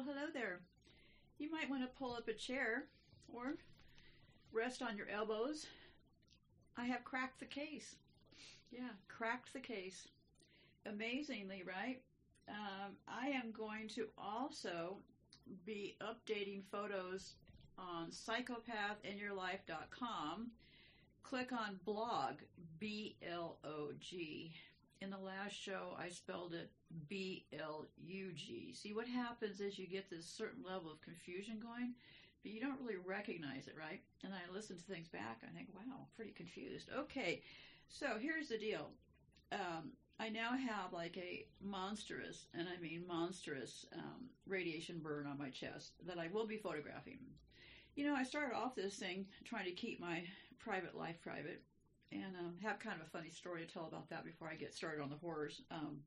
Well, hello there. You might want to pull up a chair or rest on your elbows. I have cracked the case. Yeah, cracked the case. Amazingly, right? Um, I am going to also be updating photos on psychopathinyourlife.com. Click on blog, B L O G. In the last show, I spelled it B L U G. See, what happens is you get this certain level of confusion going, but you don't really recognize it, right? And I listen to things back, I think, wow, pretty confused. Okay, so here's the deal. Um, I now have like a monstrous, and I mean monstrous, um, radiation burn on my chest that I will be photographing. You know, I started off this thing trying to keep my private life private, and um, have kind of a funny story to tell about that before I get started on the horrors. Um,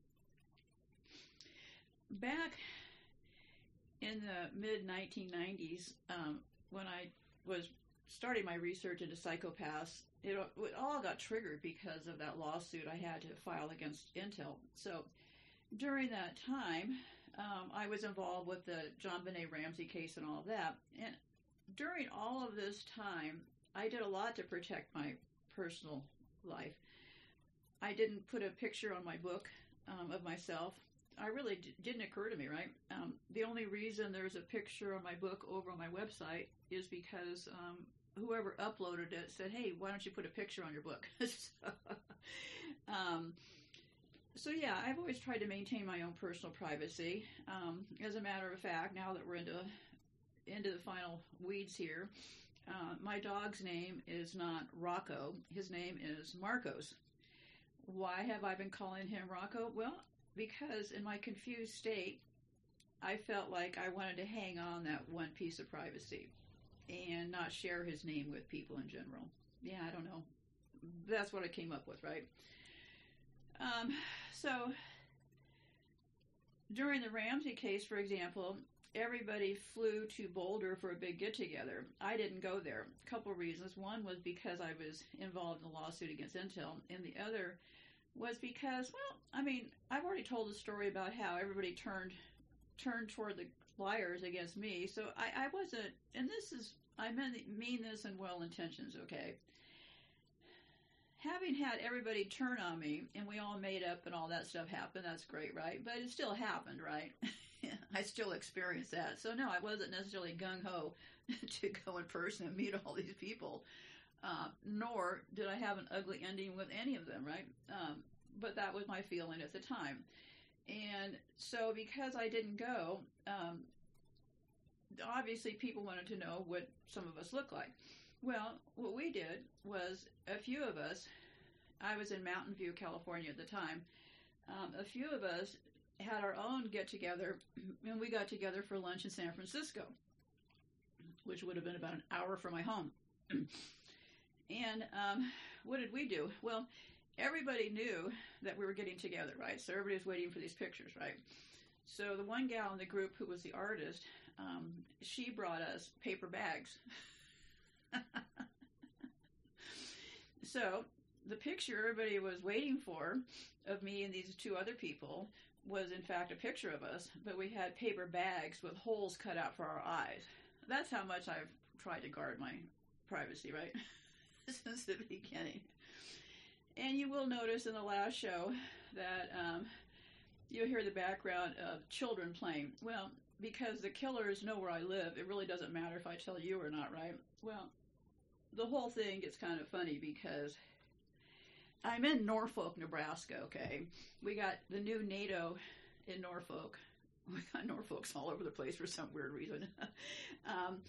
back in the mid 1990s, um, when I was starting my research into psychopaths, it, it, all got triggered because of that lawsuit I had to file against Intel. So during that time, um, I was involved with the JonBenét Ramsey case and all that. And during all of this time, I did a lot to protect my personal life. I didn't put a picture on my book um, of myself. I really d- didn't occur to me, right? Um, the only reason there's a picture on my book over on my website is because um, whoever uploaded it said, "Hey, why don't you put a picture on your book?" so, um, so, yeah, I've always tried to maintain my own personal privacy. Um, as a matter of fact, now that we're into into the final weeds here, uh, my dog's name is not Rocco. His name is Marcos. Why have I been calling him Rocco? Well, because in my confused state, I felt like I wanted to hang on that one piece of privacy and not share his name with people in general. Yeah, I don't know. That's what I came up with, right? Um, so during the Ramsey case, for example, everybody flew to Boulder for a big get together. I didn't go there. A couple reasons. One was because I was involved in a lawsuit against Intel, and the other was because, well, I mean, I've already told the story about how everybody turned turned toward the liars against me. So I, I wasn't, and this is, I mean, mean this in well intentions, okay? Having had everybody turn on me and we all made up and all that stuff happened, that's great, right? But it still happened, right? I still experienced that. So no, I wasn't necessarily gung ho to go in person and meet all these people. Uh, nor did I have an ugly ending with any of them, right? Um, but that was my feeling at the time. And so, because I didn't go, um, obviously people wanted to know what some of us look like. Well, what we did was a few of us, I was in Mountain View, California at the time, um, a few of us had our own get together, and we got together for lunch in San Francisco, which would have been about an hour from my home. and um, what did we do? Well, everybody knew that we were getting together, right? So everybody was waiting for these pictures, right? So the one gal in the group who was the artist, um, she brought us paper bags. so the picture everybody was waiting for of me and these two other people was in fact a picture of us, but we had paper bags with holes cut out for our eyes. That's how much I've tried to guard my privacy, right? Since the beginning. And you will notice in the last show that um, you'll hear the background of children playing. Well, because the killers know where I live, it really doesn't matter if I tell you or not, right? Well, the whole thing gets kind of funny because I'm in Norfolk, Nebraska, okay? We got the new NATO in Norfolk. We got Norfolks all over the place for some weird reason. um,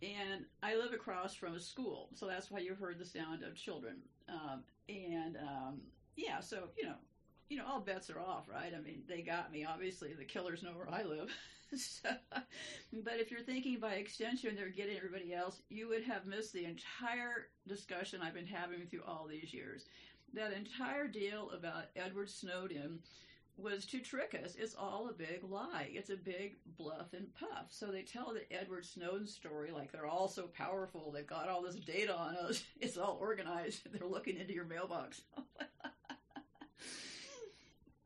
and I live across from a school, so that's why you heard the sound of children. Um, and um, yeah, so you know, you know, all bets are off, right? I mean, they got me. Obviously, the killers know where I live. so, but if you're thinking by extension they're getting everybody else, you would have missed the entire discussion I've been having with you all these years. That entire deal about Edward Snowden was to trick us. It's all a big lie. It's a big bluff and puff. So they tell the Edward Snowden story like they're all so powerful. They've got all this data on us. It's all organized. They're looking into your mailbox.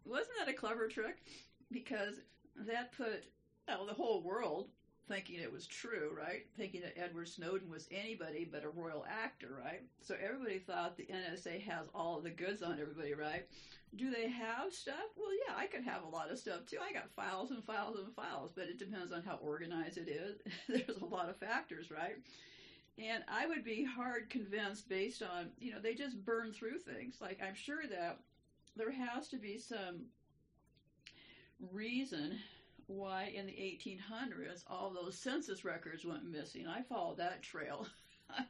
Wasn't that a clever trick? Because that put well, the whole world thinking it was true, right? Thinking that Edward Snowden was anybody but a royal actor, right? So everybody thought the NSA has all the goods on everybody, right? Do they have stuff? Well, yeah, I could have a lot of stuff too. I got files and files and files, but it depends on how organized it is. There's a lot of factors, right? And I would be hard convinced based on, you know, they just burn through things. Like, I'm sure that there has to be some reason why in the 1800s all those census records went missing. I followed that trail. uh,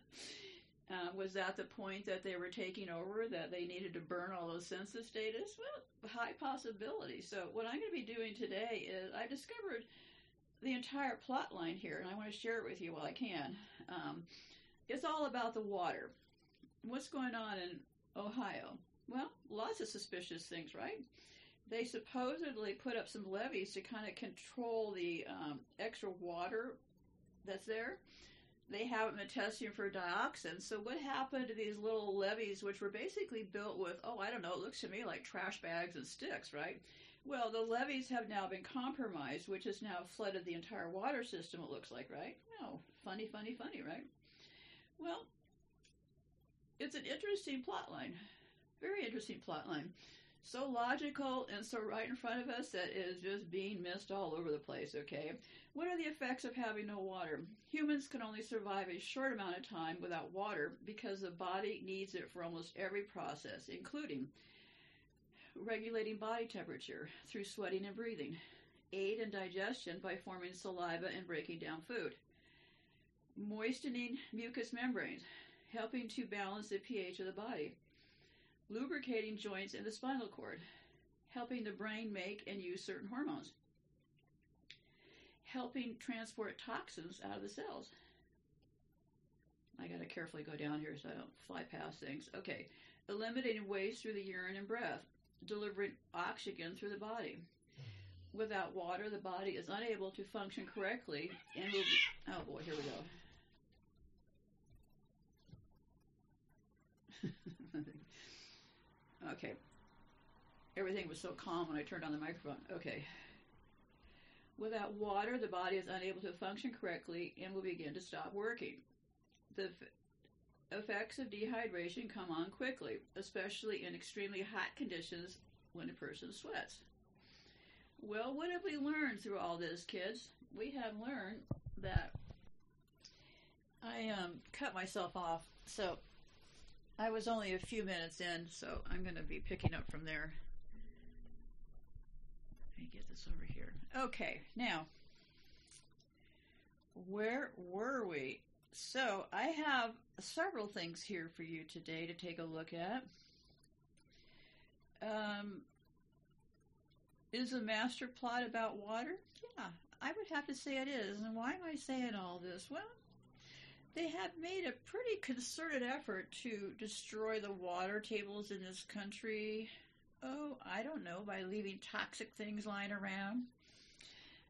was that the point that they were taking over, that they needed to burn all those census data? Well, high possibility. So, what I'm going to be doing today is I discovered the entire plot line here, and I want to share it with you while I can. Um, it's all about the water. What's going on in Ohio? Well, lots of suspicious things, right? They supposedly put up some levees to kind of control the um, extra water that's there. They haven't been testing for dioxin. So what happened to these little levees, which were basically built with, oh, I don't know, it looks to me like trash bags and sticks, right? Well, the levees have now been compromised, which has now flooded the entire water system, it looks like, right? No, funny, funny, funny, right? Well, it's an interesting plot line. Very interesting plot line so logical and so right in front of us that it is just being missed all over the place, okay? What are the effects of having no water? Humans can only survive a short amount of time without water because the body needs it for almost every process, including regulating body temperature through sweating and breathing, aid in digestion by forming saliva and breaking down food, moistening mucous membranes, helping to balance the pH of the body lubricating joints in the spinal cord, helping the brain make and use certain hormones, helping transport toxins out of the cells. I got to carefully go down here so I don't fly past things. Okay, eliminating waste through the urine and breath, delivering oxygen through the body. Without water, the body is unable to function correctly and will be. Oh boy, here we go. Okay. Everything was so calm when I turned on the microphone. Okay. Without water, the body is unable to function correctly and will begin to stop working. The f- effects of dehydration come on quickly, especially in extremely hot conditions when a person sweats. Well, what have we learned through all this, kids? We have learned that I um, cut myself off. So I was only a few minutes in, so I'm going to be picking up from there. Let me get this over here. Okay, now, where were we? So, I have several things here for you today to take a look at. Um, is a master plot about water? Yeah, I would have to say it is. And why am I saying all this? Well, they have made a pretty concerted effort to destroy the water tables in this country. Oh, I don't know, by leaving toxic things lying around.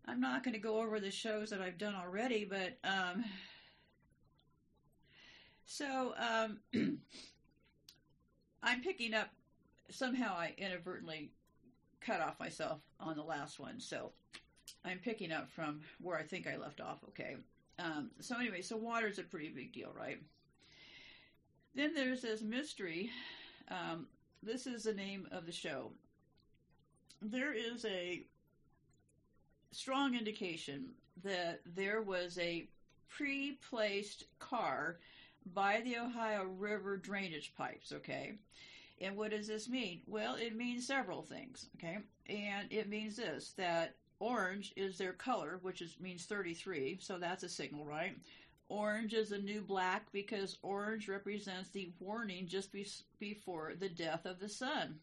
I'm not going to go over the shows that I've done already, but um, so um, I'm picking up. Somehow I inadvertently cut off myself on the last one, so I'm picking up from where I think I left off. Okay. Um, so anyway, so water is a pretty big deal, right? Then there's this mystery. Um, this is the name of the show. There is a strong indication that there was a pre-placed car by the Ohio River drainage pipes, okay? And what does this mean? Well, it means several things, okay? And it means this that Orange is their color, which is, means 33, so that's a signal, right? Orange is a new black because orange represents the warning just be- before the death of the sun.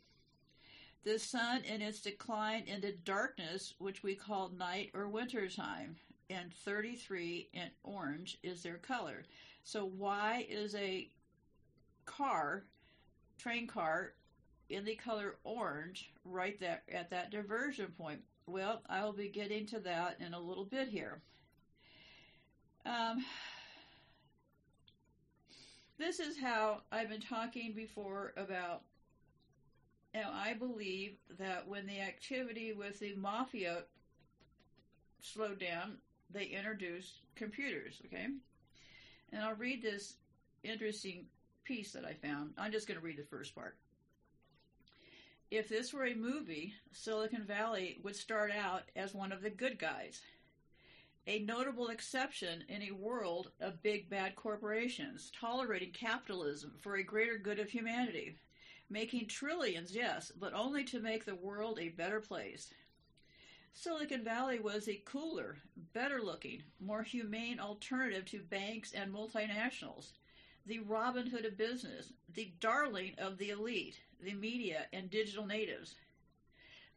The sun in its decline into darkness, which we call night or winter time, and 33 in orange is their color. So why is a car, train car, in the color orange right there at that diversion point? Well, I will be getting to that in a little bit here. Um, this is how I've been talking before about. Now, I believe that when the activity with the mafia slowed down, they introduced computers, okay? And I'll read this interesting piece that I found. I'm just going to read the first part. If this were a movie, Silicon Valley would start out as one of the good guys. A notable exception in a world of big bad corporations tolerating capitalism for a greater good of humanity, making trillions, yes, but only to make the world a better place. Silicon Valley was a cooler, better looking, more humane alternative to banks and multinationals, the Robin Hood of business, the darling of the elite, the media, and digital natives.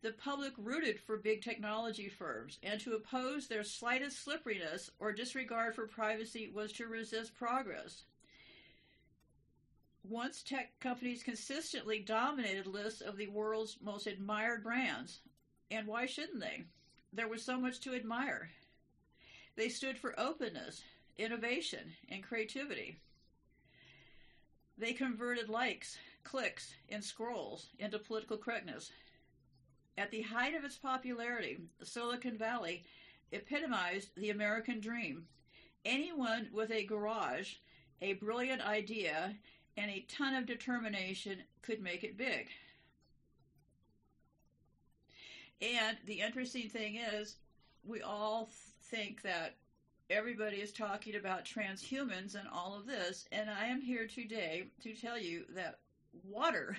The public rooted for big technology firms, and to oppose their slightest slipperiness or disregard for privacy was to resist progress. Once tech companies consistently dominated lists of the world's most admired brands, and why shouldn't they? There was so much to admire. They stood for openness, innovation, and creativity. They converted likes, clicks, and scrolls into political correctness. At the height of its popularity, Silicon Valley epitomized the American dream. Anyone with a garage, a brilliant idea, and a ton of determination could make it big. And the interesting thing is, we all think that everybody is talking about transhumans and all of this, and I am here today to tell you that water,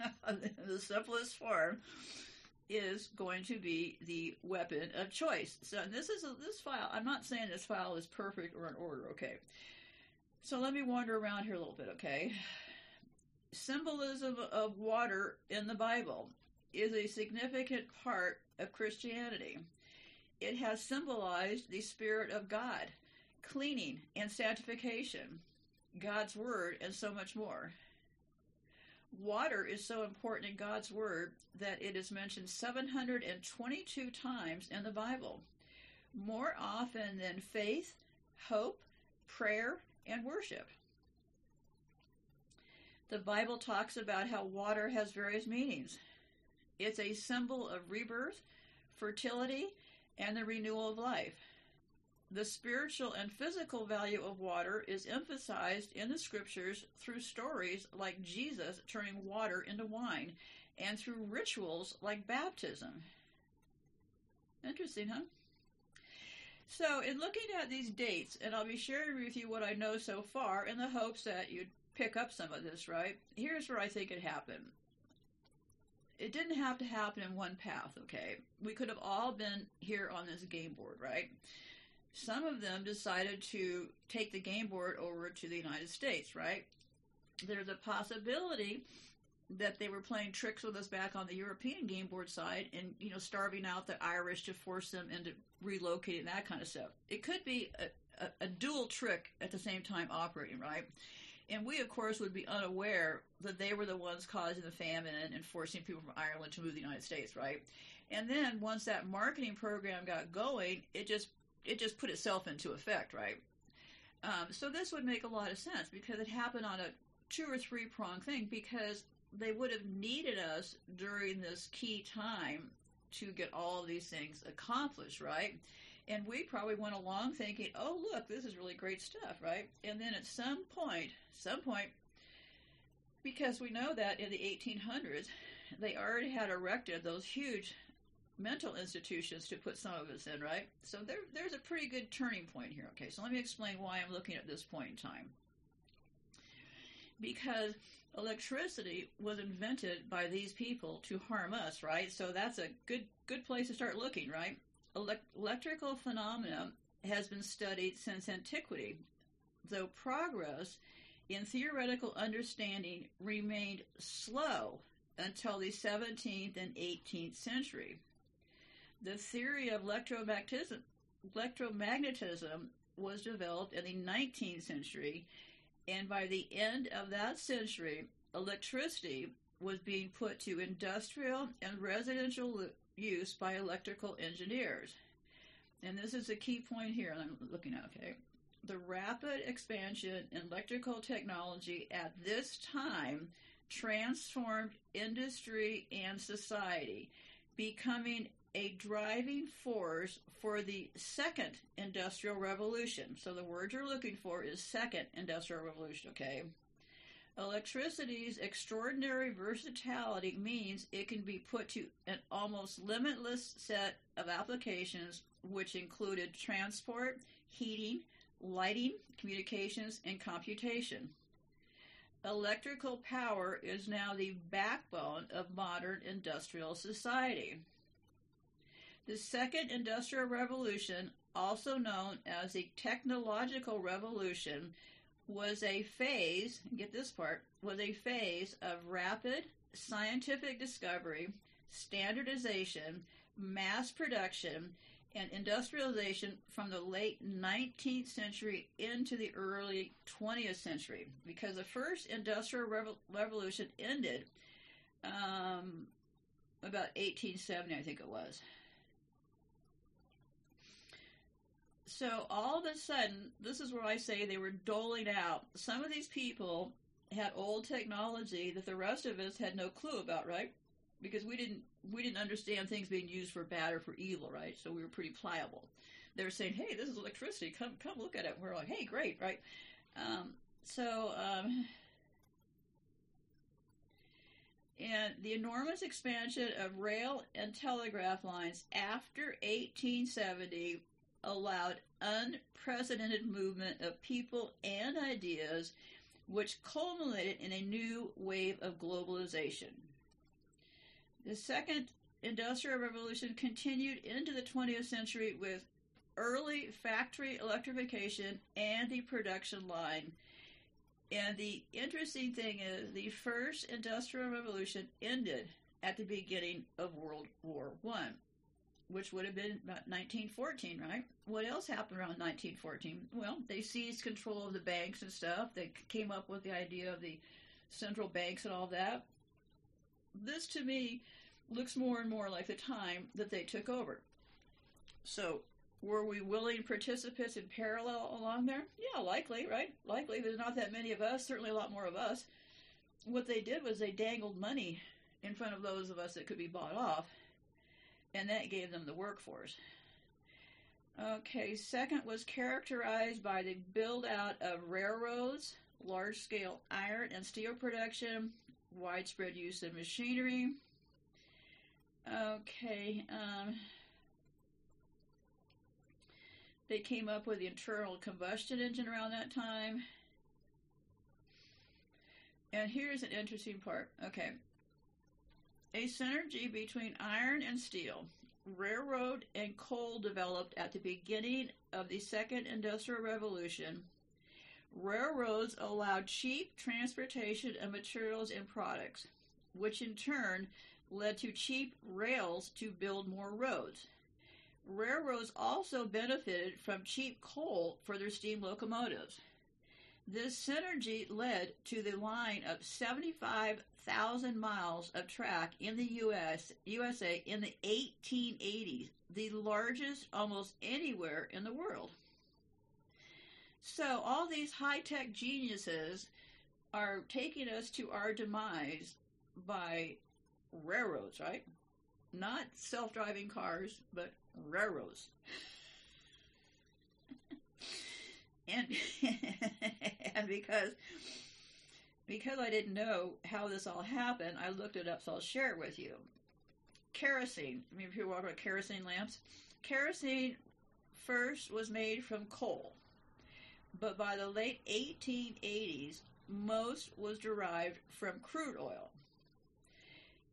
the simplest form, is going to be the weapon of choice. So this is a, this file. I'm not saying this file is perfect or in order. Okay. So let me wander around here a little bit. Okay. Symbolism of water in the Bible is a significant part of Christianity. It has symbolized the Spirit of God, cleaning and sanctification, God's Word, and so much more. Water is so important in God's Word that it is mentioned 722 times in the Bible, more often than faith, hope, prayer, and worship. The Bible talks about how water has various meanings. It's a symbol of rebirth, fertility, and the renewal of life. The spiritual and physical value of water is emphasized in the scriptures through stories like Jesus turning water into wine and through rituals like baptism. Interesting, huh? So, in looking at these dates, and I'll be sharing with you what I know so far in the hopes that you'd pick up some of this, right? Here's where I think it happened it didn't have to happen in one path, okay? We could have all been here on this game board, right? Some of them decided to take the game board over to the United States, right? There's a possibility that they were playing tricks with us back on the European game board side and, you know, starving out the Irish to force them into relocating that kind of stuff. It could be a, a, a dual trick at the same time operating, right? And we, of course, would be unaware that they were the ones causing the famine and forcing people from Ireland to move to the United States, right? And then once that marketing program got going, it just it just put itself into effect, right? Um, so this would make a lot of sense because it happened on a two or three prong thing because they would have needed us during this key time to get all these things accomplished, right? And we probably went along thinking, oh, look, this is really great stuff, right? And then at some point, some point, because we know that in the 1800s, they already had erected those huge mental institutions to put some of us in, right? So there, there's a pretty good turning point here. Okay, so let me explain why I'm looking at this point in time. Because electricity was invented by these people to harm us, right? So that's a good good place to start looking, right? Electrical phenomena has been studied since antiquity, though progress in theoretical understanding remained slow until the 17th and 18th century. The theory of electromagnetism, electromagnetism was developed in the 19th century, and by the end of that century, electricity was being put to industrial and residential use by electrical engineers. And this is a key point here I'm looking at, okay? The rapid expansion in electrical technology at this time transformed industry and society, becoming a driving force for the second industrial revolution. So the word you're looking for is second industrial revolution, okay? Electricity's extraordinary versatility means it can be put to an almost limitless set of applications, which included transport, heating, lighting, communications, and computation. Electrical power is now the backbone of modern industrial society. The Second Industrial Revolution, also known as the Technological Revolution, was a phase, get this part, was a phase of rapid scientific discovery, standardization, mass production, and industrialization from the late 19th century into the early 20th century because the first industrial revolution ended um, about 1870, I think it was. So all of a sudden, this is where I say they were doling out. Some of these people had old technology that the rest of us had no clue about, right? Because we didn't we didn't understand things being used for bad or for evil, right? So we were pretty pliable. They were saying, "Hey, this is electricity. Come come look at it." And we're like, "Hey, great, right?" Um, so. Um, and the enormous expansion of rail and telegraph lines after 1870 allowed unprecedented movement of people and ideas, which culminated in a new wave of globalization. The second industrial revolution continued into the 20th century with early factory electrification and the production line. And the interesting thing is, the first industrial revolution ended at the beginning of World War One which would have been about 1914, right? What else happened around 1914? Well, they seized control of the banks and stuff. They came up with the idea of the central banks and all that. This, to me, looks more and more like the time that they took over. So, were we willing participants in parallel along there? Yeah, likely, right? Likely. There's not that many of us, certainly a lot more of us. What they did was they dangled money in front of those of us that could be bought off and that gave them the workforce. Okay, second was characterized by the build out of railroads, large scale iron and steel production, widespread use of machinery. Okay, um, they came up with the internal combustion engine around that time. And here's an interesting part. Okay, a synergy between iron and steel, railroad and coal developed at the beginning of the Second Industrial Revolution. Railroads allowed cheap transportation of materials and products, which in turn led to cheap rails to build more roads. Railroads also benefited from cheap coal for their steam locomotives. This synergy led to the line of 75,000 miles of track in the US, USA in the 1880s, the largest almost anywhere in the world. So all these high-tech geniuses are taking us to our demise by railroads, right? Not self-driving cars, but railroads and and because because I didn't know how this all happened, I looked it up, so I'll share it with you. Kerosene. I mean, people talk about kerosene lamps. Kerosene first was made from coal, but by the late 1880s, most was derived from crude oil.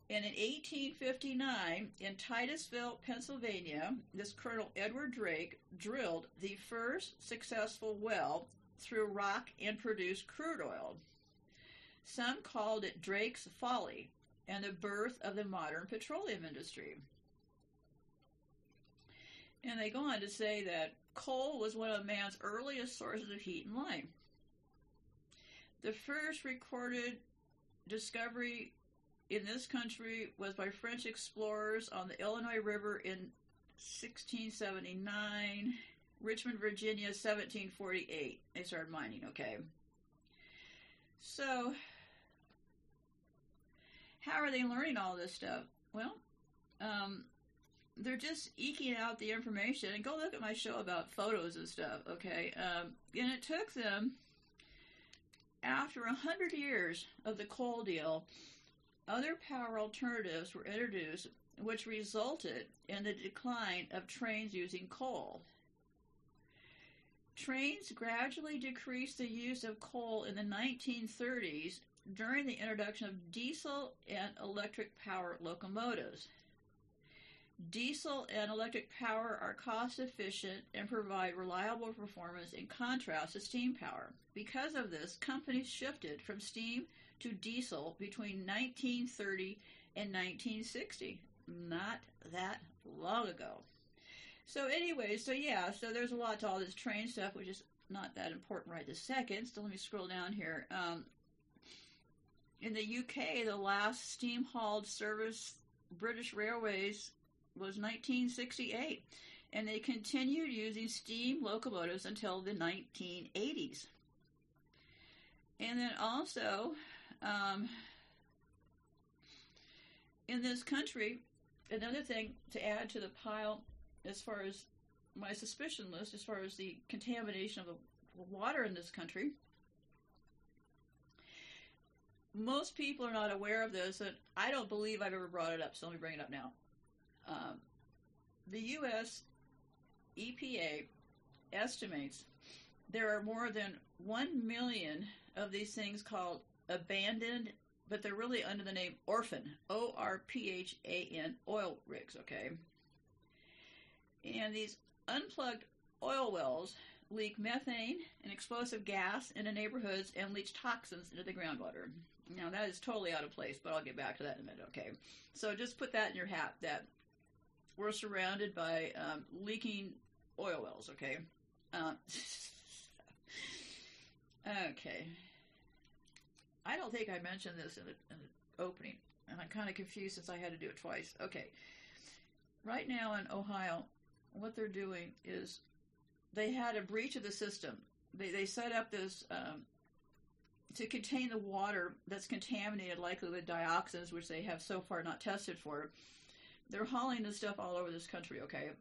And in 1859, in Titusville, Pennsylvania, this Colonel Edward Drake drilled the first successful well through rock and produced crude oil. Some called it Drake's Folly and the birth of the modern petroleum industry. And they go on to say that coal was one of man's earliest sources of heat and light. The first recorded discovery in this country was by French explorers on the Illinois River in 1679. Richmond, Virginia, 1748. They started mining, okay. So, how are they learning all this stuff? Well, um, they're just eking out the information. And go look at my show about photos and stuff, okay? Um, and it took them, after a hundred years of the coal deal, other power alternatives were introduced, which resulted in the decline of trains using coal. Trains gradually decreased the use of coal in the 1930s during the introduction of diesel and electric power locomotives. Diesel and electric power are cost efficient and provide reliable performance in contrast to steam power. Because of this, companies shifted from steam to diesel between 1930 and 1960. Not that long ago. So, anyway, so yeah, so there's a lot to all this train stuff, which is not that important right this second. So, let me scroll down here. Um, in the UK, the last steam hauled service British Railways was 1968, and they continued using steam locomotives until the 1980s. And then also, um, in this country, another thing to add to the pile as far as my suspicion list, as far as the contamination of the water in this country, most people are not aware of this, and I don't believe I've ever brought it up, so let me bring it up now. Um, the U.S. EPA estimates there are more than 1 million of these things called abandoned, but they're really under the name orphan, O R P H A N, oil rigs, okay? And these unplugged oil wells leak methane and explosive gas into neighborhoods and leach toxins into the groundwater. Now, that is totally out of place, but I'll get back to that in a minute, okay? So just put that in your hat that we're surrounded by um, leaking oil wells, okay? Um, okay. I don't think I mentioned this in the, in the opening, and I'm kind of confused since I had to do it twice. Okay. Right now in Ohio, what they're doing is they had a breach of the system. They, they set up this um, to contain the water that's contaminated, likely with dioxins, which they have so far not tested for. They're hauling this stuff all over this country, okay?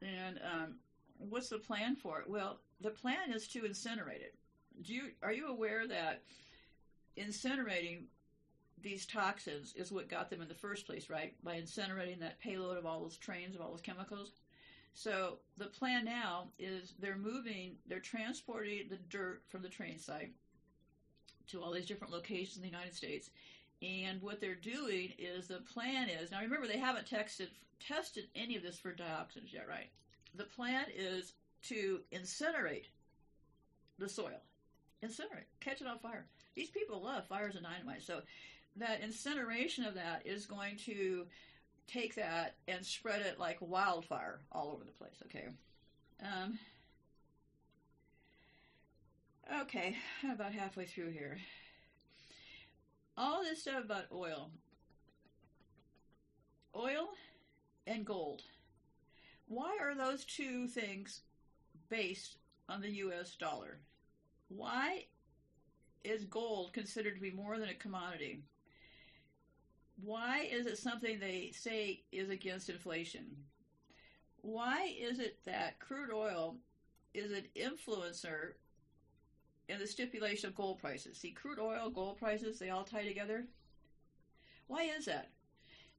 And um, what's the plan for it? Well, the plan is to incinerate it. Do you are you aware that incinerating these toxins is what got them in the first place, right? By incinerating that payload of all those trains of all those chemicals. So the plan now is they're moving, they're transporting the dirt from the train site to all these different locations in the United States. And what they're doing is the plan is now remember they haven't tested tested any of this for dioxins yet, right? The plan is to incinerate the soil, incinerate, catch it on fire. These people love fires and dynamite, so that incineration of that is going to take that and spread it like wildfire all over the place. Okay. Um, okay, about halfway through here. All this stuff about oil, oil and gold. Why are those two things based on the U.S. dollar? Why is gold considered to be more than a commodity? Why is it something they say is against inflation? Why is it that crude oil is an influencer in the stipulation of gold prices? See, crude oil, gold prices, they all tie together. Why is that?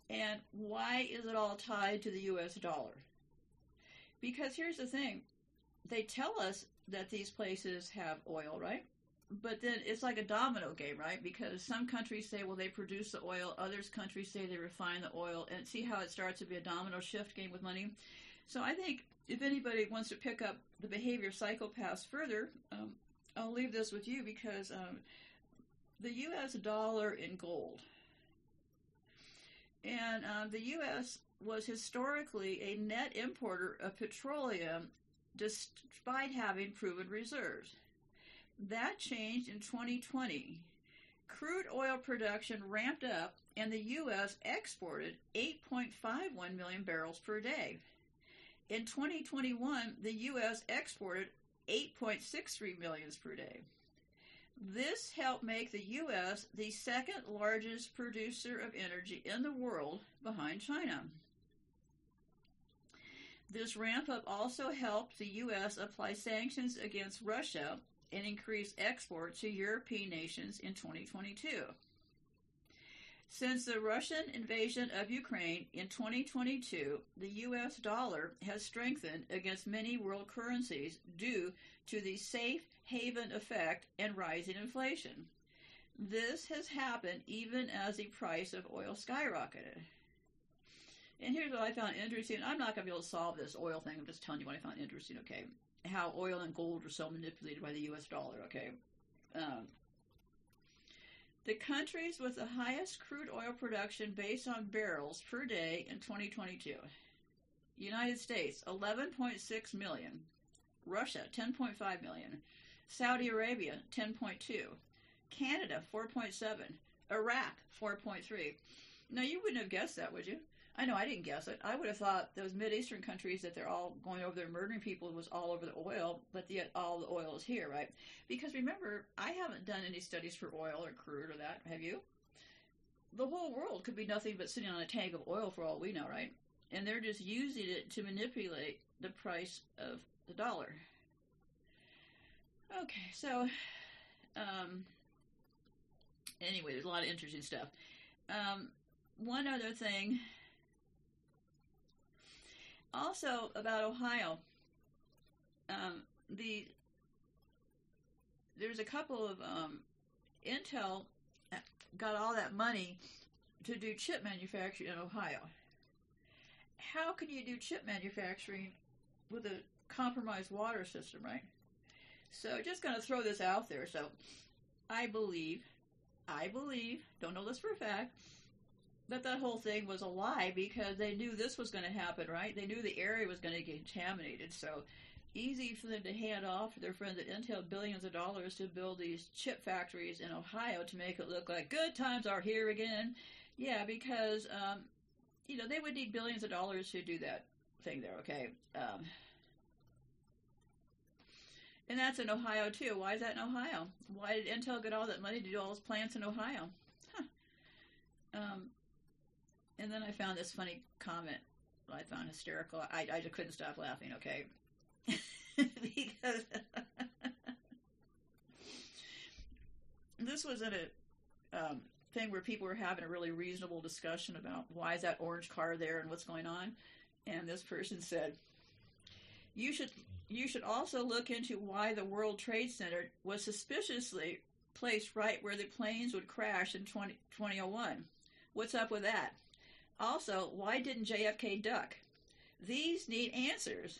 And why is it all tied to the US dollar? Because here's the thing they tell us that these places have oil, right? but then it's like a domino game, right? Because some countries say, well, they produce the oil, others countries say they refine the oil, and see how it starts to be a domino shift game with money. So I think if anybody wants to pick up the behavior psychopaths further, um, I'll leave this with you because um, the U.S. dollar in gold, and um, the U.S. was historically a net importer of petroleum despite having proven reserves. That changed in 2020. Crude oil production ramped up and the U.S. exported 8.51 million barrels per day. In 2021, the U.S. exported 8.63 millions per day. This helped make the U.S. the second largest producer of energy in the world behind China. This ramp up also helped the U.S. apply sanctions against Russia and increase exports to European nations in 2022. Since the Russian invasion of Ukraine in 2022, the US dollar has strengthened against many world currencies due to the safe haven effect and rising inflation. This has happened even as the price of oil skyrocketed. And here's what I found interesting. I'm not going to be able to solve this oil thing. I'm just telling you what I found interesting, okay? How oil and gold are so manipulated by the US dollar, okay? Um, the countries with the highest crude oil production based on barrels per day in 2022. United States, 11.6 million. Russia, 10.5 million. Saudi Arabia, 10.2. Canada, 4.7. Iraq, 4.3. Now, you wouldn't have guessed that, would you? I know I didn't guess it. I would have thought those Mid Eastern countries that they're all going over there murdering people was all over the oil, but yet all the oil is here, right? Because remember, I haven't done any studies for oil or crude or that. Have you? The whole world could be nothing but sitting on a tank of oil for all we know, right? And they're just using it to manipulate the price of the dollar. Okay, so um, anyway, there's a lot of interesting stuff. Um, one other thing also about Ohio, um, the there's a couple of um, Intel got all that money to do chip manufacturing in Ohio. How can you do chip manufacturing with a compromised water system, right? So just going to throw this out there. So I believe, I believe, don't know this for a fact, that that whole thing was a lie because they knew this was going to happen, right? They knew the area was going to get contaminated. So easy for them to hand off to their friends at Intel billions of dollars to build these chip factories in Ohio to make it look like good times are here again. Yeah, because um, you know they would need billions of dollars to do that thing there. Okay. Um, and that's in Ohio too. Why is that in Ohio? Why did Intel get all that money to do all those plants in Ohio? Huh. Um, and then I found this funny comment I found hysterical. I, I just couldn't stop laughing, okay? because this was in a um, thing where people were having a really reasonable discussion about why is that orange car there and what's going on. And this person said, you should you should also look into why the World Trade Center was suspiciously placed right where the planes would crash in 20, 2001. What's up with that? Also, why didn't JFK duck? These need answers.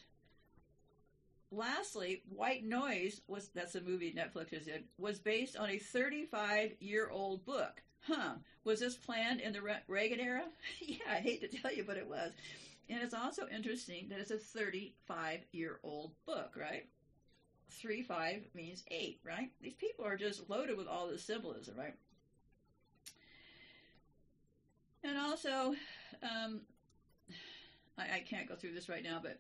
Lastly, White Noise was that's a movie Netflix is in was based on a 35 year old book. Huh? Was this planned in the Reagan era? yeah, I hate to tell you, but it was. And it's also interesting that it's a 35 year old book, right? Three five means eight, right? These people are just loaded with all this symbolism, right? And also, um, I, I can't go through this right now, but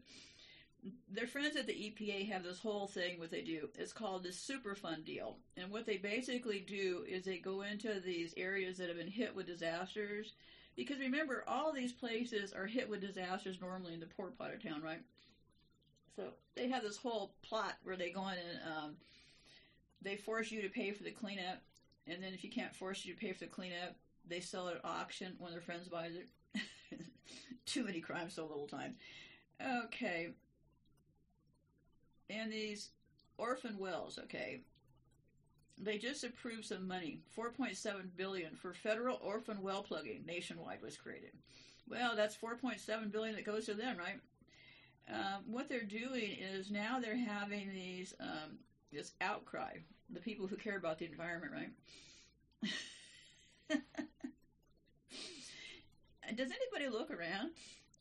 their friends at the EPA have this whole thing what they do. It's called the Superfund deal. And what they basically do is they go into these areas that have been hit with disasters. Because remember, all these places are hit with disasters normally in the poor part of town, right? So they have this whole plot where they go in and um, they force you to pay for the cleanup. And then if you can't force you to pay for the cleanup, they sell it at auction. Of their friends buys it. Too many crimes, so little time. Okay. And these orphan wells, okay. They just approved some money, 4.7 billion for federal orphan well plugging nationwide was created. Well, that's 4.7 billion that goes to them, right? Um, what they're doing is now they're having these um, this outcry, the people who care about the environment, right? Does anybody look around?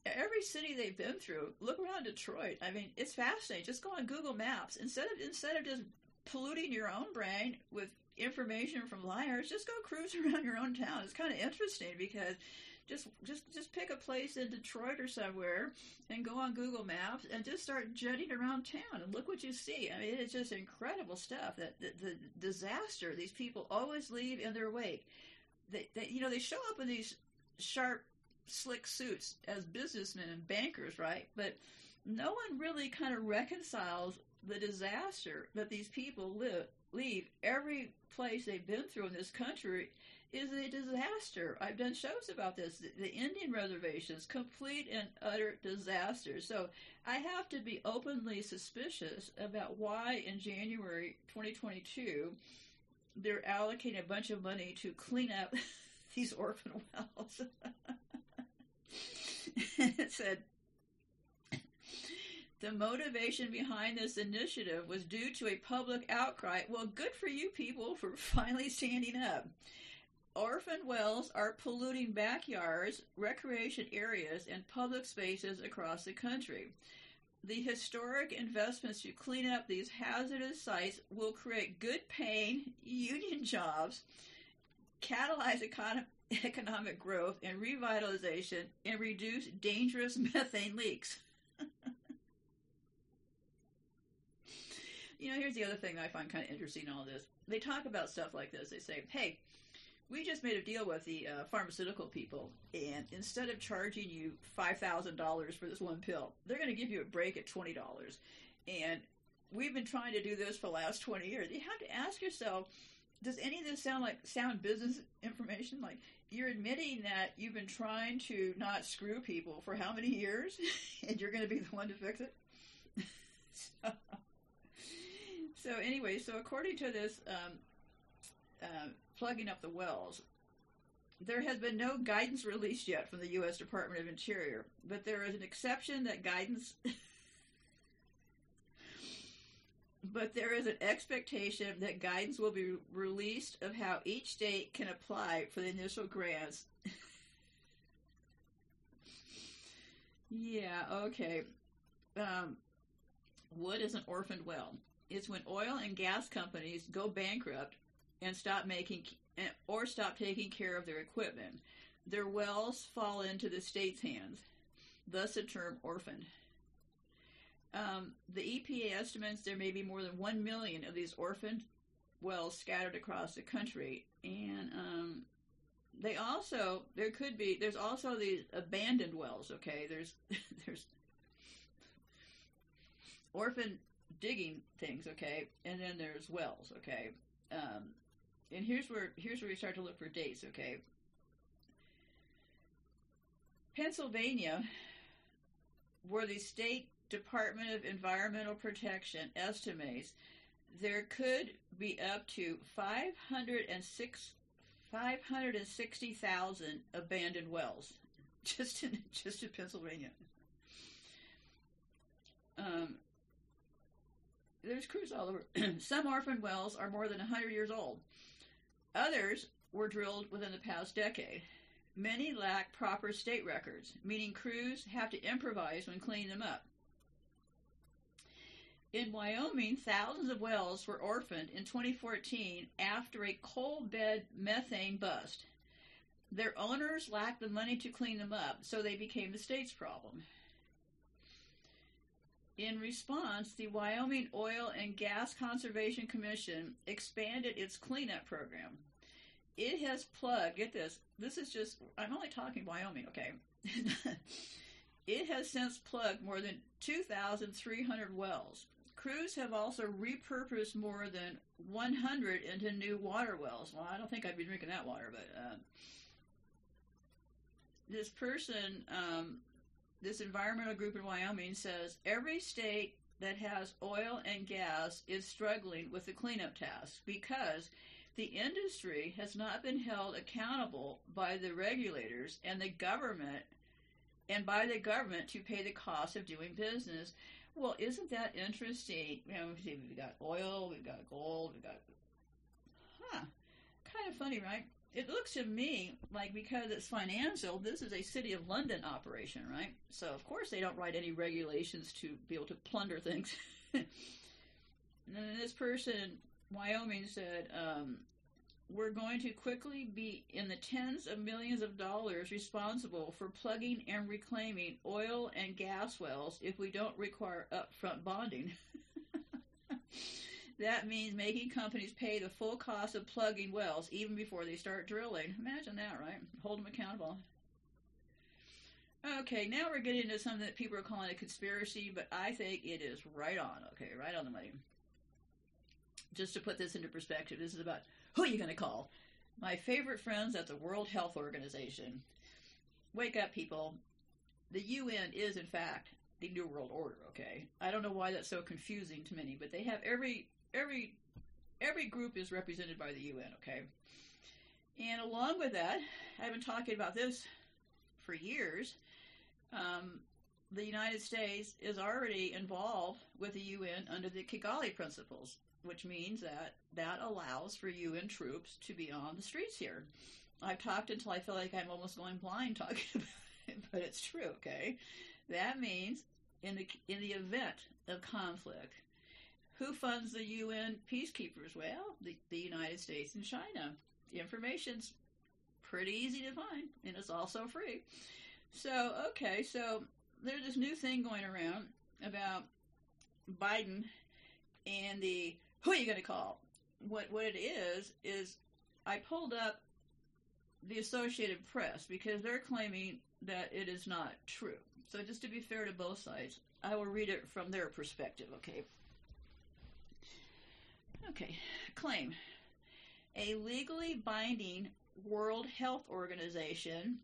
Every city they've been through, look around Detroit. I mean, it's fascinating. Just go on Google Maps instead of instead of just polluting your own brain with information from liars. Just go cruise around your own town. It's kind of interesting because just just just pick a place in Detroit or somewhere and go on Google Maps and just start jetting around town and look what you see. I mean, it's just incredible stuff. That the, the disaster these people always leave in their wake. They, they you know they show up in these sharp slick suits as businessmen and bankers, right? But no one really kind of reconciles the disaster that these people live, leave. Every place they've been through in this country is a disaster. I've done shows about this. The, the Indian reservations, complete and utter disaster. So I have to be openly suspicious about why in January 2022 they're allocating a bunch of money to clean up these orphan wells. it said the motivation behind this initiative was due to a public outcry. Well, good for you people for finally standing up. Orphan wells are polluting backyards, recreation areas, and public spaces across the country. The historic investments to clean up these hazardous sites will create good paying union jobs, catalyze econ- economic growth and revitalization, and reduce dangerous methane leaks. you know, here's the other thing I find kind of interesting in all this. They talk about stuff like this. They say, hey, we just made a deal with the uh, pharmaceutical people, and instead of charging you five thousand dollars for this one pill, they're going to give you a break at twenty dollars. And we've been trying to do this for the last twenty years. You have to ask yourself, does any of this sound like sound business information? Like you're admitting that you've been trying to not screw people for how many years, and you're going to be the one to fix it. so, so, anyway, so according to this. Um, uh, plugging up the wells. There has been no guidance released yet from the U.S. Department of Interior, but there is an exception that guidance. but there is an expectation that guidance will be released of how each state can apply for the initial grants. yeah, okay. Um, wood is an orphaned well. It's when oil and gas companies go bankrupt and stop making or stop taking care of their equipment. Their wells fall into the state's hands, thus the term orphaned. Um, the EPA estimates there may be more than 1 million of these orphaned wells scattered across the country. And um, they also, there could be, there's also these abandoned wells, okay? There's, there's orphan digging things, okay? And then there's wells, okay? Um, and here's where here's where we start to look for dates. Okay, Pennsylvania, where the state Department of Environmental Protection estimates there could be up to 506 560,000 abandoned wells just in just in Pennsylvania. Um, there's crews all over. Some orphan wells are more than 100 years old. Others were drilled within the past decade. Many lack proper state records, meaning crews have to improvise when cleaning them up. In Wyoming, thousands of wells were orphaned in 2014 after a coal bed methane bust. Their owners lacked the money to clean them up, so they became the state's problem. In response, the Wyoming Oil and Gas Conservation Commission expanded its cleanup program. It has plugged, get this, this is just, I'm only talking Wyoming, okay? it has since plugged more than 2,300 wells. Crews have also repurposed more than 100 into new water wells. Well, I don't think I'd be drinking that water, but uh, this person um, this environmental group in Wyoming says every state that has oil and gas is struggling with the cleanup task because the industry has not been held accountable by the regulators and the government and by the government to pay the cost of doing business. Well, isn't that interesting? You know, we've got oil, we've got gold, we've got huh. Kind of funny, right? it looks to me like because it's financial, this is a City of London operation, right? So, of course, they don't write any regulations to be able to plunder things. and this person, Wyoming, said, um, We're going to quickly be in the tens of millions of dollars responsible for plugging and reclaiming oil and gas wells if we don't require upfront bonding. That means making companies pay the full cost of plugging wells even before they start drilling. Imagine that, right? Hold them accountable. Okay, now we're getting into something that people are calling a conspiracy, but I think it is right on. Okay, right on the money. Just to put this into perspective, this is about who are you going to call? My favorite friends at the World Health Organization. Wake up, people. The UN is, in fact, the New World Order. Okay, I don't know why that's so confusing to many, but they have every every every group is represented by the UN. Okay, and along with that, I've been talking about this for years. Um, the United States is already involved with the UN under the Kigali Principles, which means that that allows for UN troops to be on the streets here. I've talked until I feel like I'm almost going blind talking about it, but it's true. Okay, that means in the in the event of conflict, who funds the UN peacekeepers? Well, the, the United States and China. The information's pretty easy to find, and it's also free. So, okay, so there's this new thing going around about Biden and the who are you going to call? What what it is is I pulled up the Associated Press because they're claiming that it is not true. So just to be fair to both sides, I will read it from their perspective, okay? Okay. Claim. A legally binding World Health Organization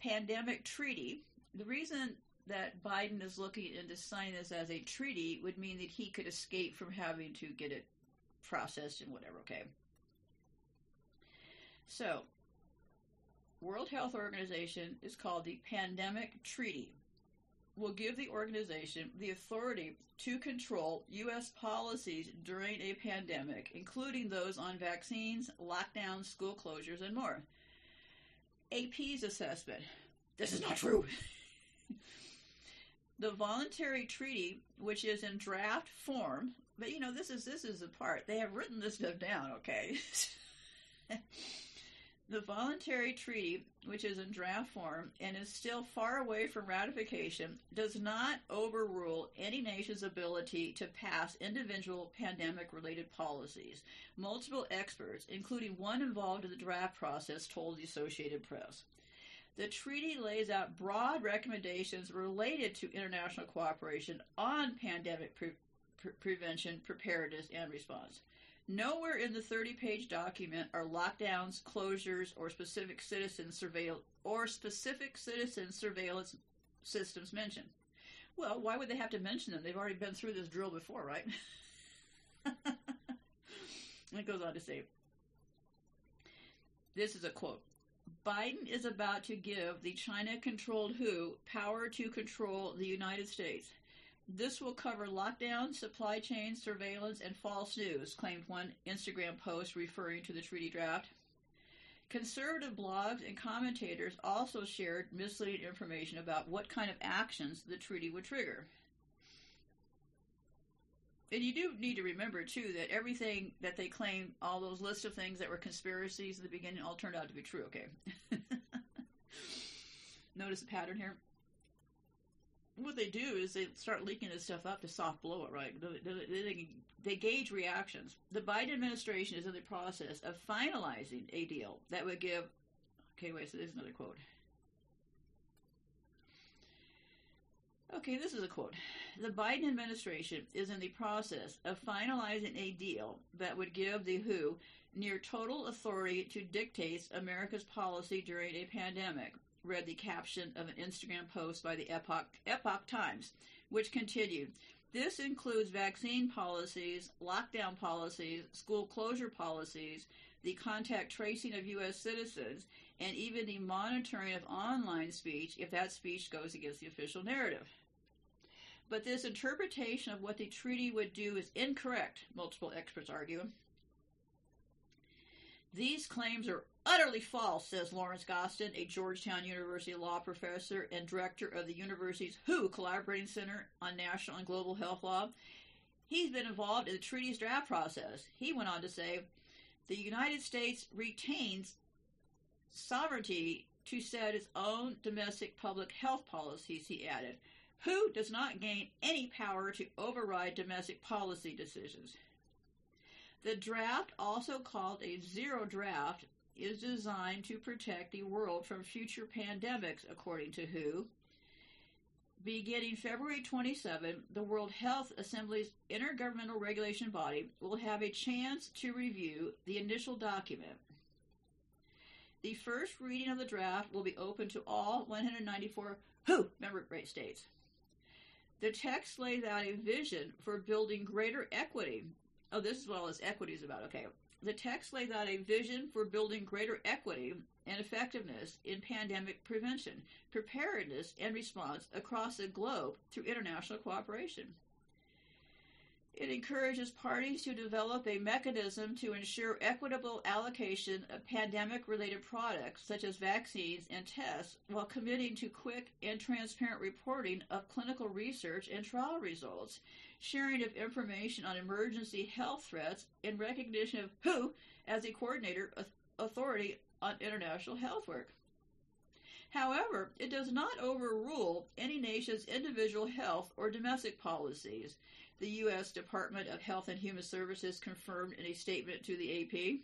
pandemic treaty. The reason that Biden is looking into signing this as a treaty would mean that he could escape from having to get it processed and whatever, okay? So, World Health Organization is called the Pandemic Treaty. Will give the organization the authority to control U.S. policies during a pandemic, including those on vaccines, lockdowns, school closures, and more. AP's assessment. This is not true. the voluntary treaty, which is in draft form, but you know this is this is the part they have written this stuff down. Okay. the voluntary treaty, which is in draft form and is still far away from ratification, does not overrule any nation's ability to pass individual pandemic related policies. Multiple experts, including one involved in the draft process, told the Associated Press. The treaty lays out broad recommendations related to international cooperation on pandemic pre- pre- prevention, preparedness, and response. Nowhere in the 30-page document are lockdowns, closures, or specific citizen surveil or specific citizen surveillance systems mentioned. Well, why would they have to mention them? They've already been through this drill before, right? it goes on to say, this is a quote. Biden is about to give the China controlled WHO power to control the United States. This will cover lockdown, supply chain surveillance, and false news, claimed one Instagram post referring to the treaty draft. Conservative blogs and commentators also shared misleading information about what kind of actions the treaty would trigger. And you do need to remember, too, that everything that they claim, all those lists of things that were conspiracies at the beginning, all turned out to be true, okay? Notice the pattern here? what they do is they start leaking this stuff up to soft blow it, right? They, they, they, gauge reactions. The Biden administration is in the process of finalizing a deal that would give. Okay, wait. So there's another quote. Okay, this is a quote. The Biden administration is in the process of finalizing a deal that would give the WHO near total authority to dictate America's policy during a pandemic read the caption of an Instagram post by the Epoch, Epoch Times, which continued This includes vaccine policies, lockdown policies, school closure policies, the contact tracing of U.S. citizens, and even the monitoring of online speech if that speech goes against the official narrative. But this interpretation of what the treaty would do is incorrect, multiple experts argue. These claims are utterly false, says Lawrence Gostin, a Georgetown University law professor and director of the university's WHO Collaborating Center on National and Global Health Law. He's been involved in the treaty's draft process. He went on to say the United States retains sovereignty to set its own domestic public health policies, he added. WHO does not gain any power to override domestic policy decisions. The draft, also called a zero draft, is designed to protect the world from future pandemics, according to WHO. beginning February 27, the World Health Assembly's intergovernmental regulation body will have a chance to review the initial document. The first reading of the draft will be open to all 194 WHO member states. The text lays out a vision for building greater equity. Oh, this is what all this equity is about. Okay. The text lays out a vision for building greater equity and effectiveness in pandemic prevention, preparedness, and response across the globe through international cooperation. It encourages parties to develop a mechanism to ensure equitable allocation of pandemic related products such as vaccines and tests while committing to quick and transparent reporting of clinical research and trial results, sharing of information on emergency health threats, and recognition of WHO as a coordinator authority on international health work. However, it does not overrule any nation's individual health or domestic policies the U.S. Department of Health and Human Services confirmed in a statement to the AP.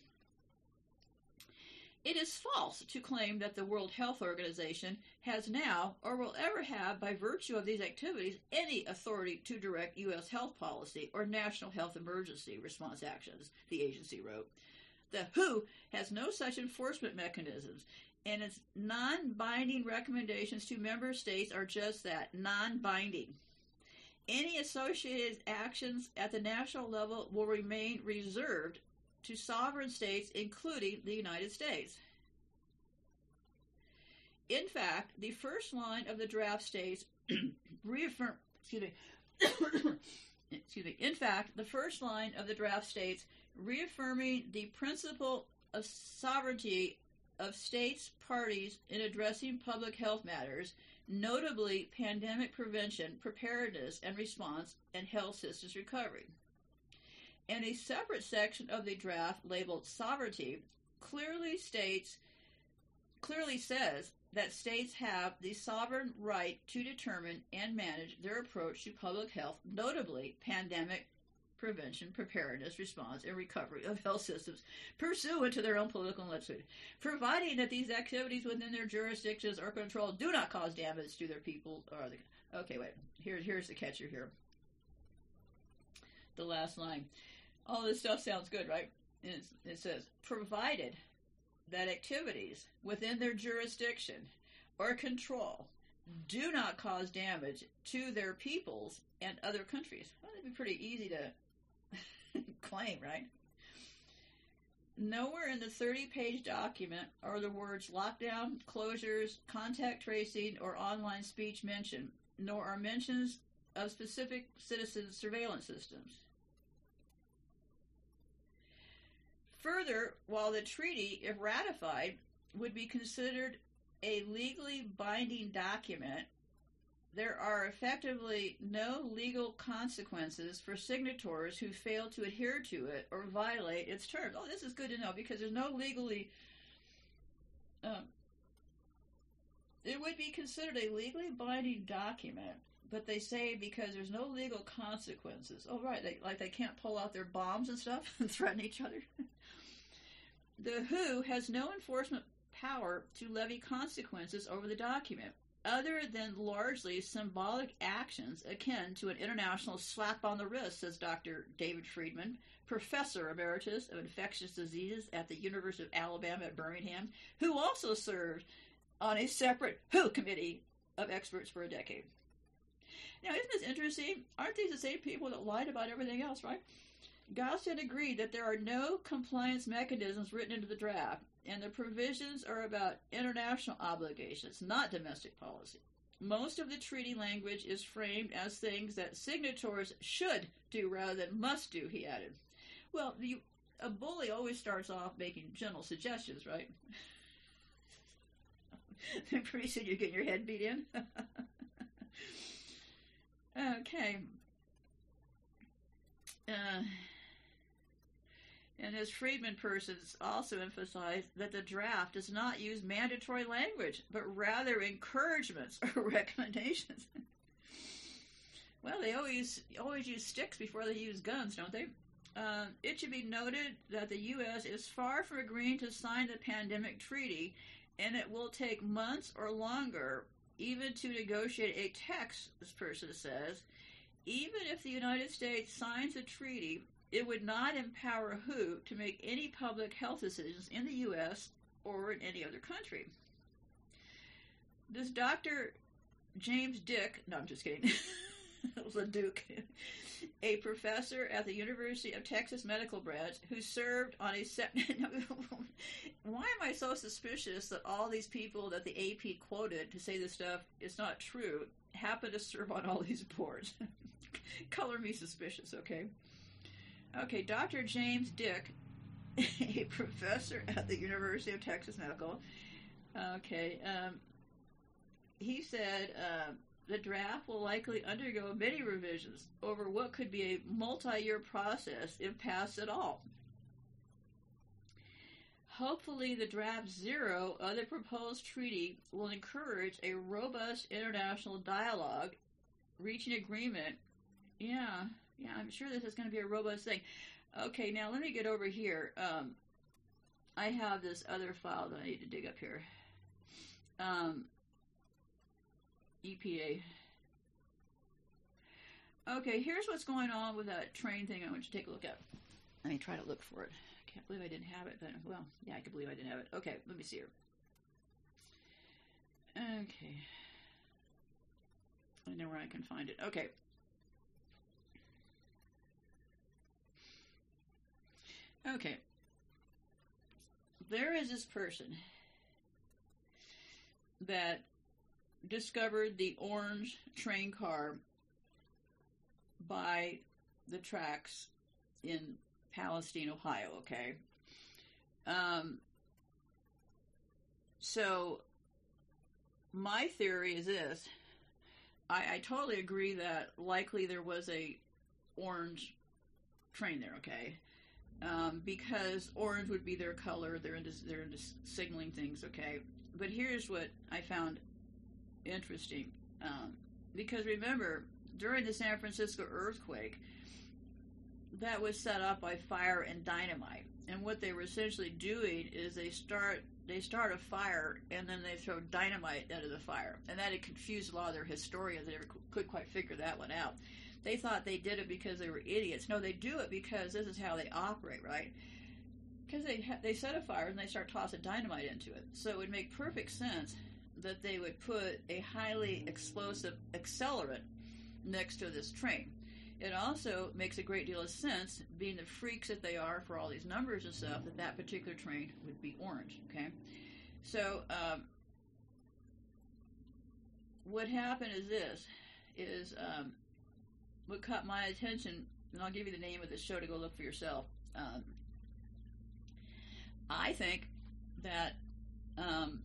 It is false to claim that the World Health Organization has now, or will ever have, by virtue of these activities, any authority to direct U.S. health policy or national health emergency response actions, the agency wrote. The WHO has no such enforcement mechanisms, and its non binding recommendations to member states are just that non binding. Any associated actions at the national level will remain reserved to sovereign states, including the United States. In fact, the first line of the draft states reaffirm excuse me excuse me. In fact, the first line of the draft states reaffirming the principle of sovereignty of states parties in addressing public health matters notably pandemic prevention, preparedness and response, and health systems recovery. And a separate section of the draft labeled sovereignty clearly states clearly says that states have the sovereign right to determine and manage their approach to public health, notably pandemic prevention, preparedness, response, and recovery of health systems pursuant to their own political and legislative, providing that these activities within their jurisdictions or control do not cause damage to their people or the. Okay, wait. Here's here's the catcher here. The last line. All this stuff sounds good, right? it says, provided that activities within their jurisdiction or control do not cause damage to their peoples and other countries. Well, that'd be pretty easy to claim, right? Nowhere in the 30 page document are the words lockdown, closures, contact tracing, or online speech mentioned, nor are mentions of specific citizen surveillance systems. Further, while the treaty, if ratified, would be considered a legally binding document there are effectively no legal consequences for signatories who fail to adhere to it or violate its terms. Oh, this is good to know because there's no legally. Um, it would be considered a legally binding document, but they say because there's no legal consequences. Oh, right, they, like they can't pull out their bombs and stuff and threaten each other. the WHO has no enforcement power to levy consequences over the document other than largely symbolic actions akin to an international slap on the wrist, says Dr. David Freedman, professor emeritus of infectious diseases at the University of Alabama at Birmingham, who also served on a separate WHO committee of experts for a decade. Now, isn't this interesting? Aren't these the same people that lied about everything else, right? Gostin agreed that there are no compliance mechanisms written into the draft, and the provisions are about international obligations, not domestic policy. Most of the treaty language is framed as things that signatories should do rather than must do, he added. Well, a bully always starts off making gentle suggestions, right? Pretty soon you're getting your head beat in. okay. Uh, and as Freedman persons also emphasized that the draft does not use mandatory language, but rather encouragements or recommendations. well, they always always use sticks before they use guns, don't they? Uh, it should be noted that the U.S. is far from agreeing to sign the pandemic treaty, and it will take months or longer, even to negotiate a text, this person says, even if the United States signs a treaty, it would not empower WHO to make any public health decisions in the U.S. or in any other country. This Dr. James Dick, no, I'm just kidding. it was LeDuc, a professor at the University of Texas Medical Branch who served on a. Why am I so suspicious that all these people that the AP quoted to say this stuff is not true happen to serve on all these boards? Color me suspicious, okay? Okay, Dr. James Dick, a professor at the University of Texas Medical. Okay, um, he said. Uh, the draft will likely undergo many revisions over what could be a multi year process if passed at all. Hopefully, the draft zero of the proposed treaty will encourage a robust international dialogue, reaching agreement. Yeah, yeah, I'm sure this is going to be a robust thing. Okay, now let me get over here. Um, I have this other file that I need to dig up here. Um, EPA. Okay, here's what's going on with that train thing I want you to take a look at. Let me try to look for it. I can't believe I didn't have it, but well, yeah, I can believe I didn't have it. Okay, let me see here. Okay. I know where I can find it. Okay. Okay. There is this person that discovered the orange train car by the tracks in Palestine, Ohio, okay? Um, so, my theory is this. I, I totally agree that likely there was a orange train there, okay? Um, because orange would be their color. They're into they're into signaling things, okay. But here's what I found interesting. Um, because remember, during the San Francisco earthquake, that was set up by fire and dynamite. And what they were essentially doing is they start they start a fire and then they throw dynamite into the fire, and that had confused a lot of their historians. They never could quite figure that one out. They thought they did it because they were idiots. No, they do it because this is how they operate, right? Because they ha- they set a fire and they start tossing dynamite into it. So it would make perfect sense that they would put a highly explosive accelerant next to this train. It also makes a great deal of sense, being the freaks that they are for all these numbers and stuff, that that particular train would be orange. Okay, so um, what happened is this: is um, what caught my attention, and I'll give you the name of the show to go look for yourself. Um, I think that um,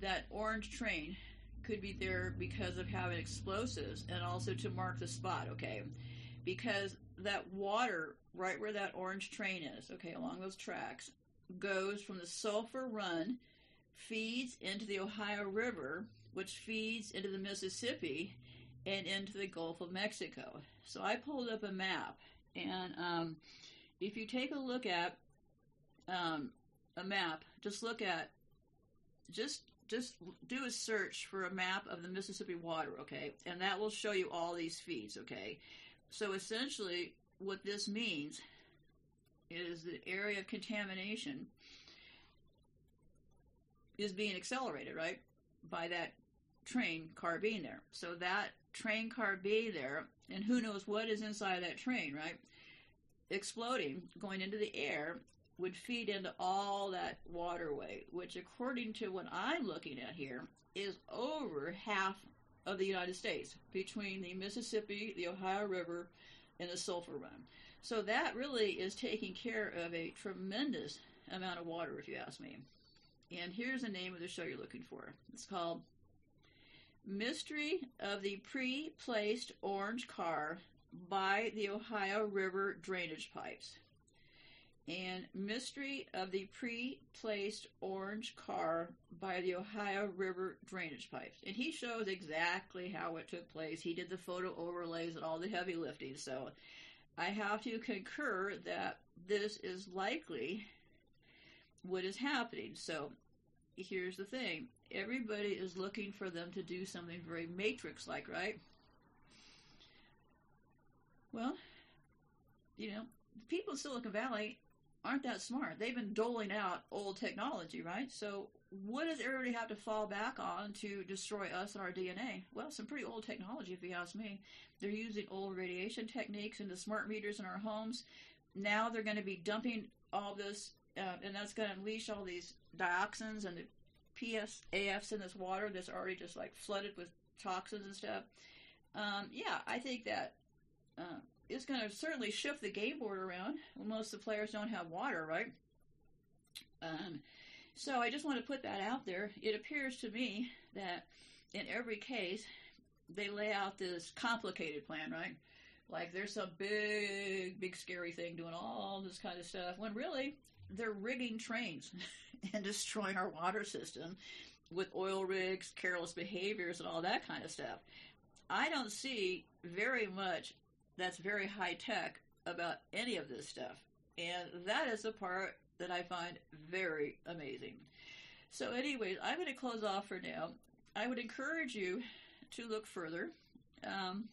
that orange train could be there because of having explosives and also to mark the spot, okay? Because that water right where that orange train is, okay, along those tracks, goes from the Sulphur Run, feeds into the Ohio River, which feeds into the Mississippi and into the Gulf of Mexico. So I pulled up a map, and um, if you take a look at um, a map, just look at just just do a search for a map of the Mississippi water, okay? And that will show you all these feeds, okay? So essentially, what this means is the area of contamination is being accelerated, right? By that train car being there. So that train car being there, and who knows what is inside that train, right? Exploding, going into the air, would feed into all that waterway, which, according to what I'm looking at here, is over half of the United States between the Mississippi, the Ohio River, and the Sulphur Run. So that really is taking care of a tremendous amount of water, if you ask me. And here's the name of the show you're looking for. It's called Mystery of the Pre-Placed Orange Car by the Ohio River Drainage Pipes and Mystery of the Pre-Placed Orange Car by the Ohio River Drainage Pipes. And he shows exactly how it took place. He did the photo overlays and all the heavy lifting. So I have to concur that this is likely what is happening. So here's the thing everybody is looking for them to do something very matrix like, right? Well, you know, people in Silicon Valley aren't that smart. They've been doling out old technology, right? So, what does everybody have to fall back on to destroy us and our DNA? Well, some pretty old technology, if you ask me. They're using old radiation techniques into smart meters in our homes. Now they're going to be dumping all this, uh, and that's going to unleash all these dioxins and the PFAS in this water that's already just like flooded with toxins and stuff. Um, yeah, I think that uh, it's going to certainly shift the game board around. Well, most of the players don't have water, right? Um, so I just want to put that out there. It appears to me that in every case, they lay out this complicated plan, right? Like there's some big, big scary thing doing all this kind of stuff, when really they're rigging trains and destroying our water system with oil rigs, careless behaviors, and all that kind of stuff. I don't see very much that's very high tech about any of this stuff. And that is the part that I find very amazing. So, anyways, I'm going to close off for now. I would encourage you to look further. Um,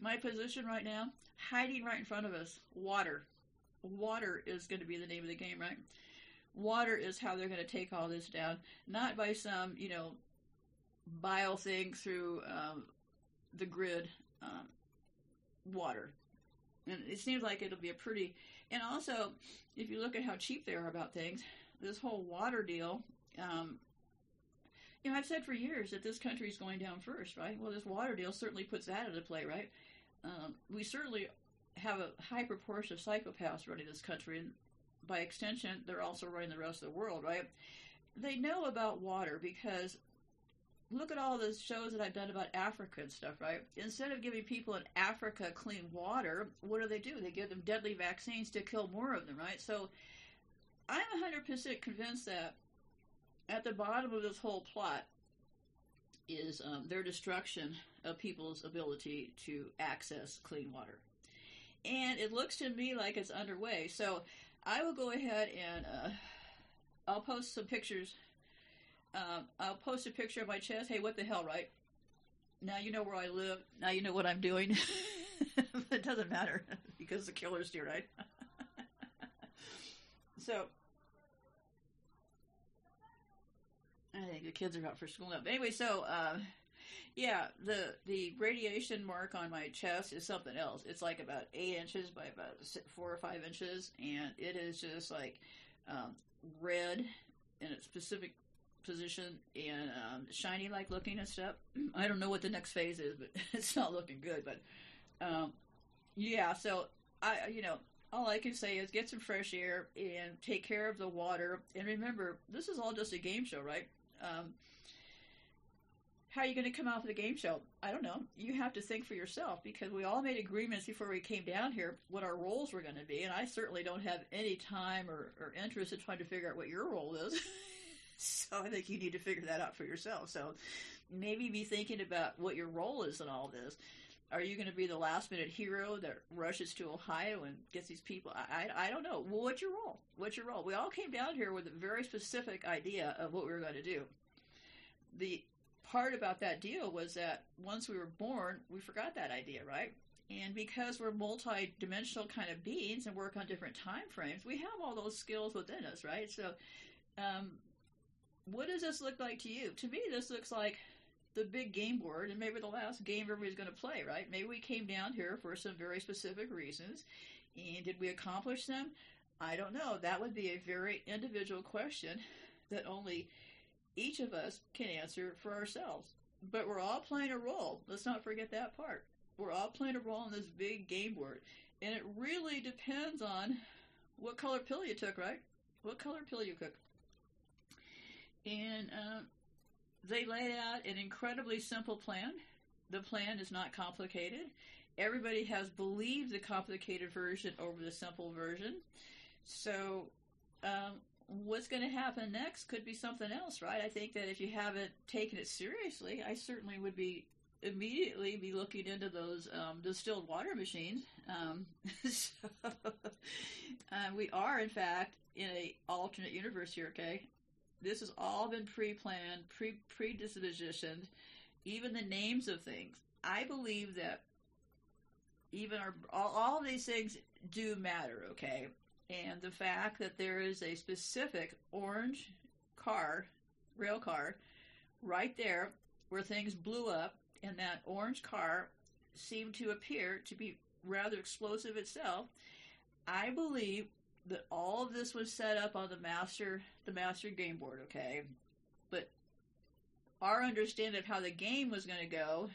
my position right now, hiding right in front of us, water. Water is going to be the name of the game, right? Water is how they're going to take all this down, not by some, you know, bile thing through um, the grid. Um, water. And it seems like it'll be a pretty. And also, if you look at how cheap they are about things, this whole water deal. Um, you know, I've said for years that this country is going down first, right? Well, this water deal certainly puts that into play, right? Um, we certainly have a high proportion of psychopaths running this country, and by extension, they're also running the rest of the world, right? They know about water because look at all the shows that I've done about Africa and stuff, right? Instead of giving people in Africa clean water, what do they do? They give them deadly vaccines to kill more of them, right? So I'm 100% convinced that at the bottom of this whole plot is um, their destruction of people's ability to access clean water. And it looks to me like it's underway. So I will go ahead and uh, I'll post some pictures um, I'll post a picture of my chest. Hey, what the hell, right? Now you know where I live. Now you know what I'm doing. it doesn't matter because the killer's here, right? so I think the kids are out for school now. But anyway, so uh, yeah, the the radiation mark on my chest is something else. It's like about eight inches by about four or five inches, and it is just like um, red in its specific position and um, shiny like looking and stuff. I don't know what the next phase is, but it's not looking good. But um, yeah, so I, you know, all I can say is get some fresh air and take care of the water. And remember, this is all just a game show, right? Um, how are you going to come out with the game show? I don't know. You have to think for yourself because we all made agreements before we came down here what our roles were going to be. And I certainly don't have any time or, or interest in trying to figure out what your role is. so I think you need to figure that out for yourself. So maybe be thinking about what your role is in all this. Are you going to be the last minute hero that rushes to Ohio and gets these people? I, I, I don't know. Well, what's your role? What's your role? We all came down here with a very specific idea of what we were going to do. The part about that deal was that once we were born, we forgot that idea, right? And because we're multi-dimensional kind of beings and work on different time frames, we have all those skills within us, right? So um, what does this look like to you? To me, this looks like the big game board and maybe the last game everybody's going to play, right? Maybe we came down here for some very specific reasons. And did we accomplish them? I don't know. That would be a very individual question that only each of us can answer for ourselves. But we're all playing a role. Let's not forget that part. We're all playing a role in this big game board. And it really depends on what color pill you took, right? What color pill you took and uh, they laid out an incredibly simple plan. The plan is not complicated. Everybody has believed the complicated version over the simple version. So, um, what's going to happen next could be something else, right? I think that if you haven't taken it seriously, I certainly would be immediately be looking into those um, distilled water machines. Um, so, uh, we are, in fact, in a alternate universe here. Okay, This has all been pre-planned, pre predispositioned. Even the names of things. I believe that even our all, all these things do matter. Okay, and the fact that there is a specific orange car, rail car, right there where things blew up, and that orange car seemed to appear to be rather explosive itself. I believe that all of this was set up on the master the master game board, okay? But our understanding of how the game was going to go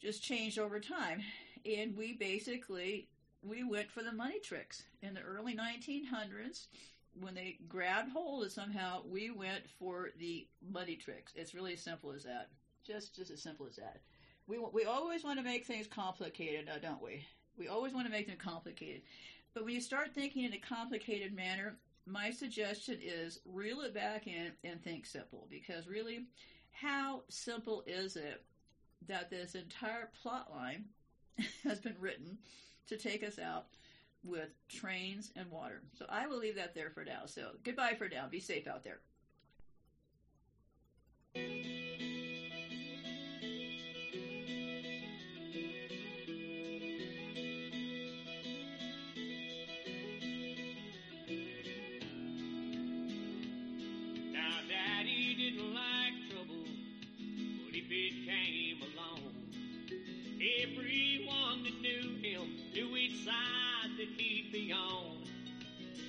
just changed over time. And we basically we went for the money tricks. In the early 1900s when they grabbed hold of somehow we went for the money tricks. It's really as simple as that. Just just as simple as that. We we always want to make things complicated now don't we? We always want to make them complicated. But when you start thinking in a complicated manner my suggestion is reel it back in and think simple. Because really how simple is it that this entire plot line has been written to take us out with trains and water. So I will leave that there for now. So goodbye for now. Be safe out there. Now, Daddy didn't like trouble, but if it came along, everyone side that he'd be on.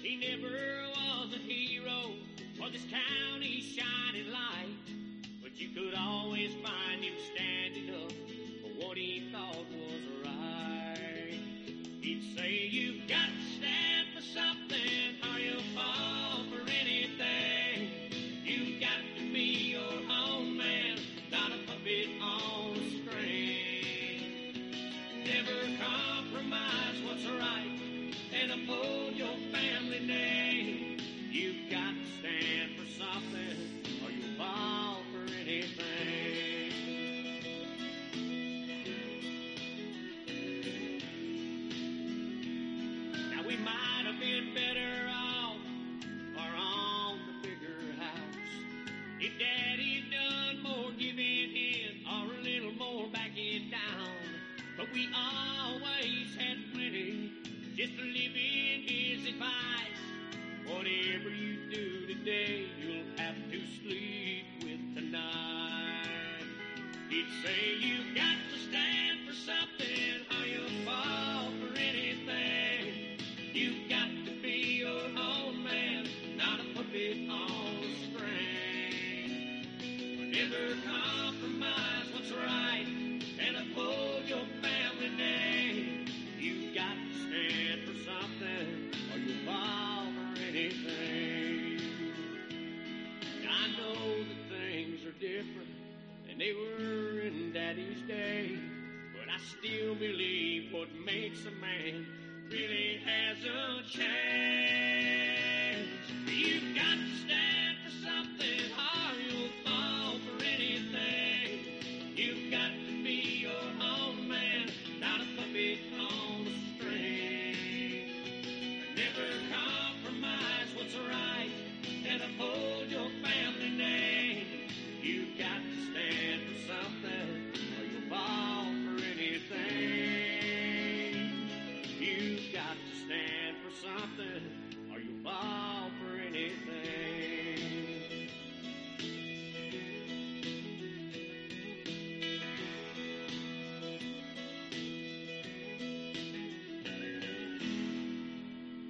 He never was a hero or this county's shining light, but you could always find him standing